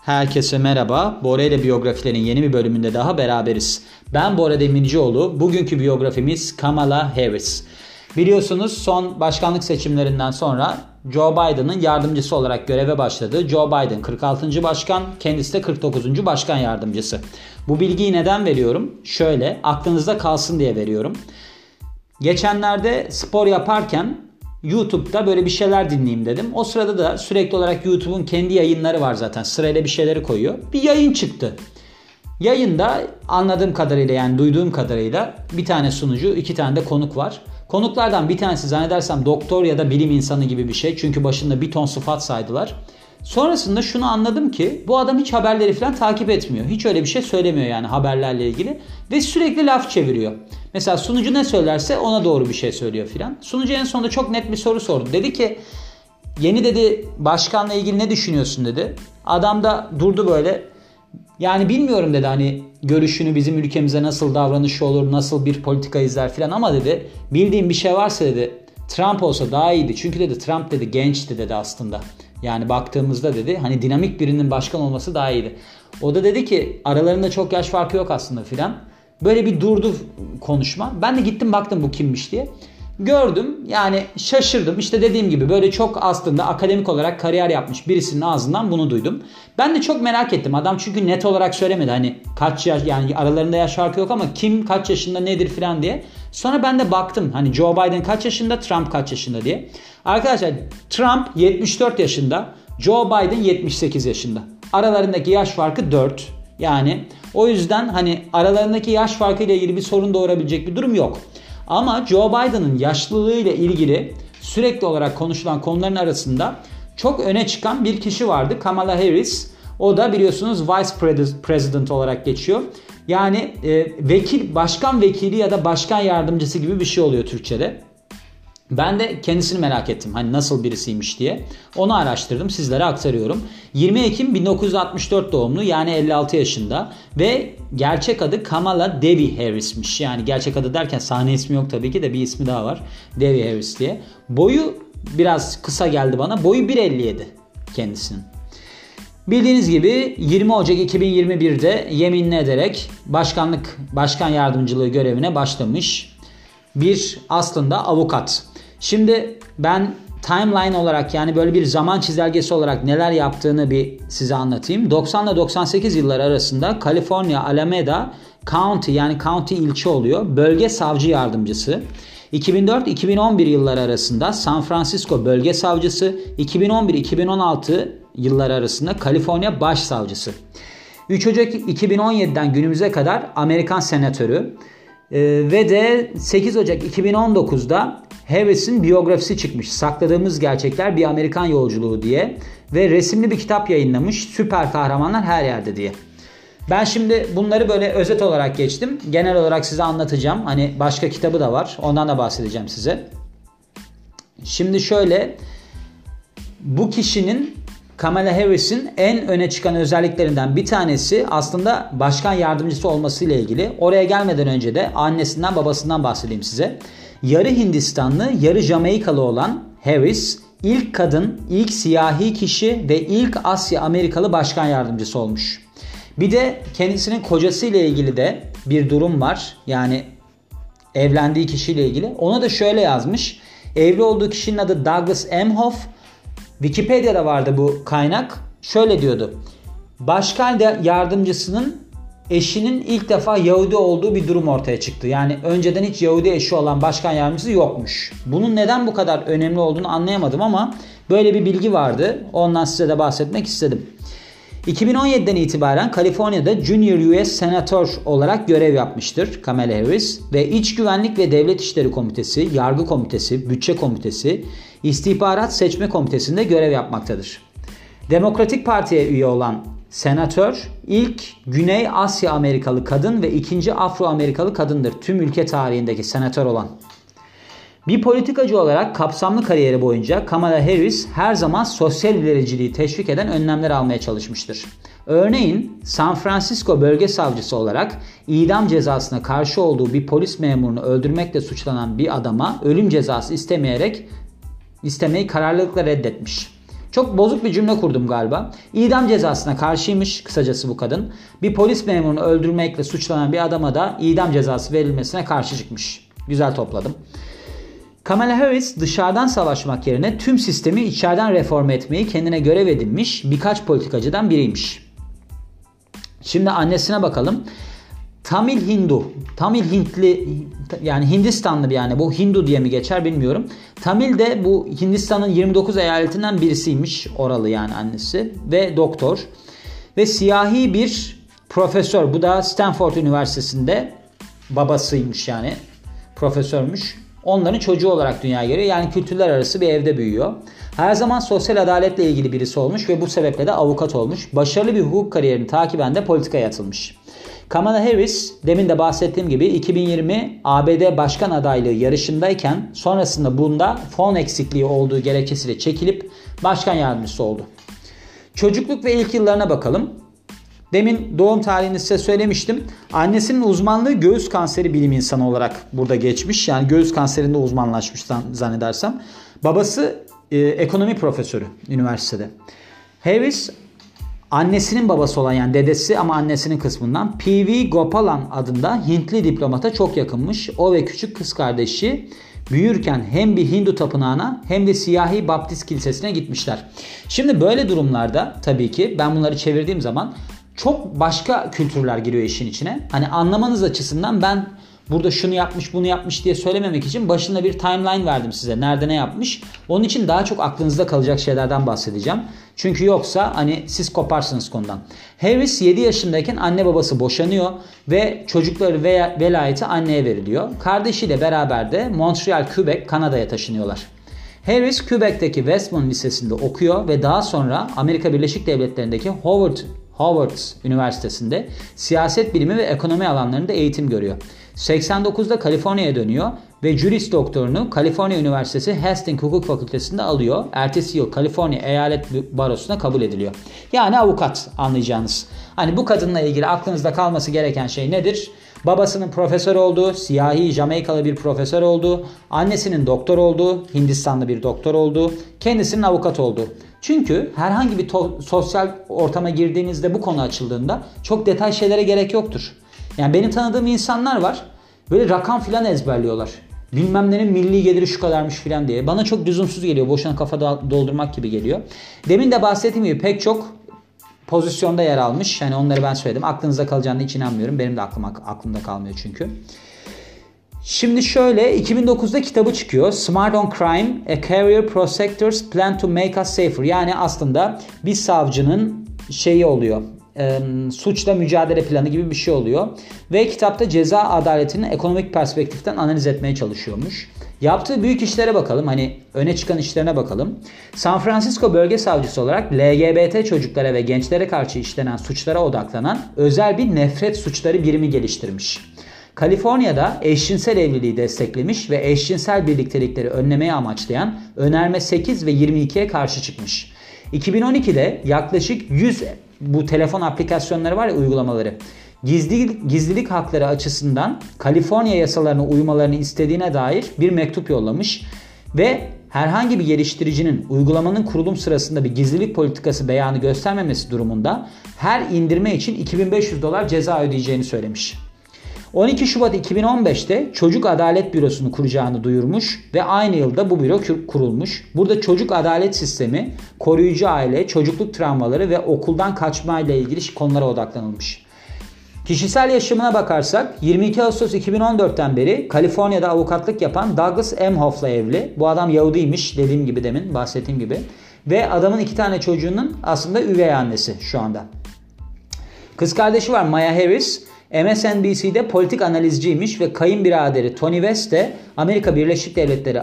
Herkese merhaba. Bora ile biyografilerin yeni bir bölümünde daha beraberiz. Ben Bora Demircioğlu. Bugünkü biyografimiz Kamala Harris. Biliyorsunuz son başkanlık seçimlerinden sonra Joe Biden'ın yardımcısı olarak göreve başladı. Joe Biden 46. başkan, kendisi de 49. başkan yardımcısı. Bu bilgiyi neden veriyorum? Şöyle, aklınızda kalsın diye veriyorum. Geçenlerde spor yaparken YouTube'da böyle bir şeyler dinleyeyim dedim. O sırada da sürekli olarak YouTube'un kendi yayınları var zaten. Sırayla bir şeyleri koyuyor. Bir yayın çıktı. Yayında anladığım kadarıyla yani duyduğum kadarıyla bir tane sunucu, iki tane de konuk var. Konuklardan bir tanesi zannedersem doktor ya da bilim insanı gibi bir şey. Çünkü başında bir ton sıfat saydılar. Sonrasında şunu anladım ki bu adam hiç haberleri falan takip etmiyor. Hiç öyle bir şey söylemiyor yani haberlerle ilgili. Ve sürekli laf çeviriyor. Mesela sunucu ne söylerse ona doğru bir şey söylüyor filan. Sunucu en sonunda çok net bir soru sordu. Dedi ki yeni dedi başkanla ilgili ne düşünüyorsun dedi. Adam da durdu böyle. Yani bilmiyorum dedi hani görüşünü bizim ülkemize nasıl davranışı olur, nasıl bir politika izler filan ama dedi bildiğim bir şey varsa dedi Trump olsa daha iyiydi. Çünkü dedi Trump dedi gençti dedi aslında. Yani baktığımızda dedi hani dinamik birinin başkan olması daha iyiydi. O da dedi ki aralarında çok yaş farkı yok aslında filan. Böyle bir durdu konuşma. Ben de gittim baktım bu kimmiş diye. Gördüm yani şaşırdım. İşte dediğim gibi böyle çok aslında akademik olarak kariyer yapmış birisinin ağzından bunu duydum. Ben de çok merak ettim. Adam çünkü net olarak söylemedi. Hani kaç yaş yani aralarında yaş farkı yok ama kim kaç yaşında nedir filan diye. Sonra ben de baktım hani Joe Biden kaç yaşında Trump kaç yaşında diye. Arkadaşlar Trump 74 yaşında Joe Biden 78 yaşında. Aralarındaki yaş farkı 4. Yani o yüzden hani aralarındaki yaş farkı ile ilgili bir sorun doğurabilecek bir durum yok. Ama Joe Biden'ın yaşlılığı ile ilgili sürekli olarak konuşulan konuların arasında çok öne çıkan bir kişi vardı. Kamala Harris. O da biliyorsunuz Vice President olarak geçiyor. Yani e, vekil, başkan vekili ya da başkan yardımcısı gibi bir şey oluyor Türkçe'de. Ben de kendisini merak ettim. Hani nasıl birisiymiş diye. Onu araştırdım. Sizlere aktarıyorum. 20 Ekim 1964 doğumlu yani 56 yaşında ve gerçek adı Kamala Devi Harris'miş. Yani gerçek adı derken sahne ismi yok tabii ki de bir ismi daha var. Devi Harris diye. Boyu biraz kısa geldi bana. Boyu 1.57 kendisinin. Bildiğiniz gibi 20 Ocak 2021'de yeminli ederek başkanlık başkan yardımcılığı görevine başlamış bir aslında avukat. Şimdi ben timeline olarak yani böyle bir zaman çizelgesi olarak neler yaptığını bir size anlatayım. 90 ile 98 yıllar arasında California Alameda County yani county ilçe oluyor. Bölge savcı yardımcısı. 2004-2011 yıllar arasında San Francisco bölge savcısı, 2011-2016 yıllar arasında Kaliforniya başsavcısı. 3 Ocak 2017'den günümüze kadar Amerikan senatörü ve de 8 Ocak 2019'da Harris'in biyografisi çıkmış. Sakladığımız Gerçekler Bir Amerikan Yolculuğu diye ve resimli bir kitap yayınlamış. Süper kahramanlar her yerde diye. Ben şimdi bunları böyle özet olarak geçtim. Genel olarak size anlatacağım. Hani başka kitabı da var. Ondan da bahsedeceğim size. Şimdi şöyle bu kişinin Kamala Harris'in en öne çıkan özelliklerinden bir tanesi aslında başkan yardımcısı olması ile ilgili. Oraya gelmeden önce de annesinden babasından bahsedeyim size. Yarı Hindistanlı, yarı Jamaikalı olan Harris ilk kadın, ilk siyahi kişi ve ilk Asya Amerikalı başkan yardımcısı olmuş. Bir de kendisinin kocası ile ilgili de bir durum var. Yani evlendiği kişiyle ilgili. Ona da şöyle yazmış. Evli olduğu kişinin adı Douglas Emhoff. Wikipedia'da vardı bu kaynak. Şöyle diyordu. Başkan yardımcısının eşinin ilk defa Yahudi olduğu bir durum ortaya çıktı. Yani önceden hiç Yahudi eşi olan başkan yardımcısı yokmuş. Bunun neden bu kadar önemli olduğunu anlayamadım ama böyle bir bilgi vardı. Ondan size de bahsetmek istedim. 2017'den itibaren Kaliforniya'da Junior US Senatör olarak görev yapmıştır Kamala Harris ve İç Güvenlik ve Devlet İşleri Komitesi, Yargı Komitesi, Bütçe Komitesi, İstihbarat Seçme Komitesi'nde görev yapmaktadır. Demokratik Parti'ye üye olan senatör ilk Güney Asya Amerikalı kadın ve ikinci Afro Amerikalı kadındır tüm ülke tarihindeki senatör olan. Bir politikacı olarak kapsamlı kariyeri boyunca Kamala Harris her zaman sosyal ilericiliği teşvik eden önlemler almaya çalışmıştır. Örneğin San Francisco bölge savcısı olarak idam cezasına karşı olduğu bir polis memurunu öldürmekle suçlanan bir adama ölüm cezası istemeyerek istemeyi kararlılıkla reddetmiş. Çok bozuk bir cümle kurdum galiba. İdam cezasına karşıymış kısacası bu kadın. Bir polis memurunu öldürmekle suçlanan bir adama da idam cezası verilmesine karşı çıkmış. Güzel topladım. Kamala Harris dışarıdan savaşmak yerine tüm sistemi içeriden reform etmeyi kendine görev edinmiş birkaç politikacıdan biriymiş. Şimdi annesine bakalım. Tamil Hindu, Tamil Hintli yani Hindistanlı bir yani bu Hindu diye mi geçer bilmiyorum. Tamil de bu Hindistan'ın 29 eyaletinden birisiymiş oralı yani annesi ve doktor. Ve siyahi bir profesör bu da Stanford Üniversitesi'nde babasıymış yani profesörmüş. Onların çocuğu olarak dünyaya geliyor. Yani kültürler arası bir evde büyüyor. Her zaman sosyal adaletle ilgili birisi olmuş ve bu sebeple de avukat olmuş. Başarılı bir hukuk kariyerini takiben de politikaya atılmış. Kamala Harris demin de bahsettiğim gibi 2020 ABD başkan adaylığı yarışındayken sonrasında bunda fon eksikliği olduğu gerekçesiyle çekilip başkan yardımcısı oldu. Çocukluk ve ilk yıllarına bakalım. Demin doğum tarihini size söylemiştim. Annesinin uzmanlığı göğüs kanseri bilim insanı olarak burada geçmiş. Yani göğüs kanserinde uzmanlaşmış zannedersem. Babası e, ekonomi profesörü üniversitede. Harris annesinin babası olan yani dedesi ama annesinin kısmından P.V. Gopalan adında Hintli diplomata çok yakınmış. O ve küçük kız kardeşi büyürken hem bir Hindu tapınağına hem de siyahi Baptist kilisesine gitmişler. Şimdi böyle durumlarda tabii ki ben bunları çevirdiğim zaman çok başka kültürler giriyor işin içine. Hani anlamanız açısından ben burada şunu yapmış bunu yapmış diye söylememek için başında bir timeline verdim size. Nerede ne yapmış. Onun için daha çok aklınızda kalacak şeylerden bahsedeceğim. Çünkü yoksa hani siz koparsınız konudan. Harris 7 yaşındayken anne babası boşanıyor ve çocukları ve velayeti anneye veriliyor. Kardeşiyle beraber de Montreal, Quebec, Kanada'ya taşınıyorlar. Harris Quebec'teki Westmont Lisesi'nde okuyor ve daha sonra Amerika Birleşik Devletleri'ndeki Howard Howard Üniversitesi'nde siyaset bilimi ve ekonomi alanlarında eğitim görüyor. 89'da Kaliforniya'ya dönüyor ve Juris doktorunu Kaliforniya Üniversitesi Hastings Hukuk Fakültesi'nde alıyor. Ertesi yıl Kaliforniya Eyalet Barosu'na kabul ediliyor. Yani avukat anlayacağınız. Hani bu kadınla ilgili aklınızda kalması gereken şey nedir? Babasının profesör olduğu, siyahi Jamaikalı bir profesör olduğu, annesinin doktor olduğu, Hindistanlı bir doktor olduğu, kendisinin avukat olduğu. Çünkü herhangi bir sosyal ortama girdiğinizde bu konu açıldığında çok detay şeylere gerek yoktur. Yani benim tanıdığım insanlar var. Böyle rakam filan ezberliyorlar. Bilmem nenin milli geliri şu kadarmış filan diye. Bana çok lüzumsuz geliyor. Boşuna kafa doldurmak gibi geliyor. Demin de bahsettiğim gibi pek çok pozisyonda yer almış. Yani onları ben söyledim. Aklınızda kalacağını hiç inanmıyorum. Benim de aklım, aklımda kalmıyor çünkü. Şimdi şöyle 2009'da kitabı çıkıyor. Smart on Crime, A Career Prosecutor's Plan to Make Us Safer. Yani aslında bir savcının şeyi oluyor. E, suçla mücadele planı gibi bir şey oluyor. Ve kitapta ceza adaletini ekonomik perspektiften analiz etmeye çalışıyormuş. Yaptığı büyük işlere bakalım. Hani öne çıkan işlerine bakalım. San Francisco bölge savcısı olarak LGBT çocuklara ve gençlere karşı işlenen suçlara odaklanan özel bir nefret suçları birimi geliştirmiş. Kaliforniya'da eşcinsel evliliği desteklemiş ve eşcinsel birliktelikleri önlemeye amaçlayan önerme 8 ve 22'ye karşı çıkmış. 2012'de yaklaşık 100 bu telefon aplikasyonları var ya uygulamaları. Gizli, gizlilik hakları açısından Kaliforniya yasalarına uymalarını istediğine dair bir mektup yollamış ve herhangi bir geliştiricinin uygulamanın kurulum sırasında bir gizlilik politikası beyanı göstermemesi durumunda her indirme için 2500 dolar ceza ödeyeceğini söylemiş. 12 Şubat 2015'te Çocuk Adalet Bürosu'nu kuracağını duyurmuş ve aynı yılda bu büro kurulmuş. Burada çocuk adalet sistemi, koruyucu aile, çocukluk travmaları ve okuldan kaçma ile ilgili konulara odaklanılmış. Kişisel yaşamına bakarsak 22 Ağustos 2014'ten beri Kaliforniya'da avukatlık yapan Douglas Emhoff'la evli. Bu adam Yahudiymiş dediğim gibi demin bahsettiğim gibi. Ve adamın iki tane çocuğunun aslında üvey annesi şu anda. Kız kardeşi var Maya Harris. MSNBC'de politik analizciymiş ve kayınbiraderi Tony West de Amerika Birleşik Devletleri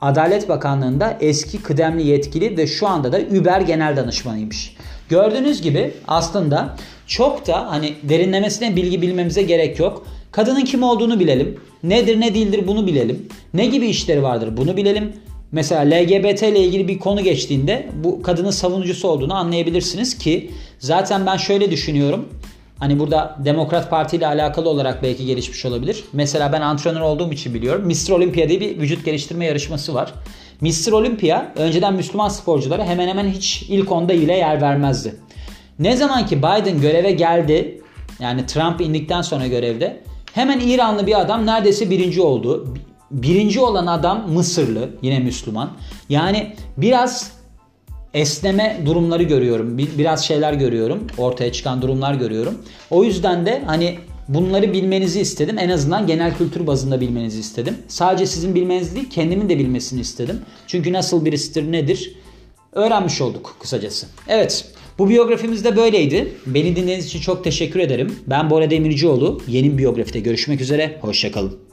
Adalet Bakanlığı'nda eski kıdemli yetkili ve şu anda da Uber genel danışmanıymış. Gördüğünüz gibi aslında çok da hani derinlemesine bilgi bilmemize gerek yok. Kadının kim olduğunu bilelim. Nedir ne değildir bunu bilelim. Ne gibi işleri vardır bunu bilelim. Mesela LGBT ile ilgili bir konu geçtiğinde bu kadının savunucusu olduğunu anlayabilirsiniz ki zaten ben şöyle düşünüyorum. Hani burada Demokrat Parti ile alakalı olarak belki gelişmiş olabilir. Mesela ben antrenör olduğum için biliyorum. Mr. Olympia diye bir vücut geliştirme yarışması var. Mr. Olympia önceden Müslüman sporculara hemen hemen hiç ilk onda ile yer vermezdi. Ne zaman ki Biden göreve geldi yani Trump indikten sonra görevde hemen İranlı bir adam neredeyse birinci oldu. Birinci olan adam Mısırlı yine Müslüman. Yani biraz esneme durumları görüyorum. Biraz şeyler görüyorum. Ortaya çıkan durumlar görüyorum. O yüzden de hani bunları bilmenizi istedim. En azından genel kültür bazında bilmenizi istedim. Sadece sizin bilmeniz değil kendimin de bilmesini istedim. Çünkü nasıl birisidir nedir öğrenmiş olduk kısacası. Evet bu biyografimiz de böyleydi. Beni dinlediğiniz için çok teşekkür ederim. Ben Bora Demircioğlu. Yeni biyografide görüşmek üzere. Hoşçakalın.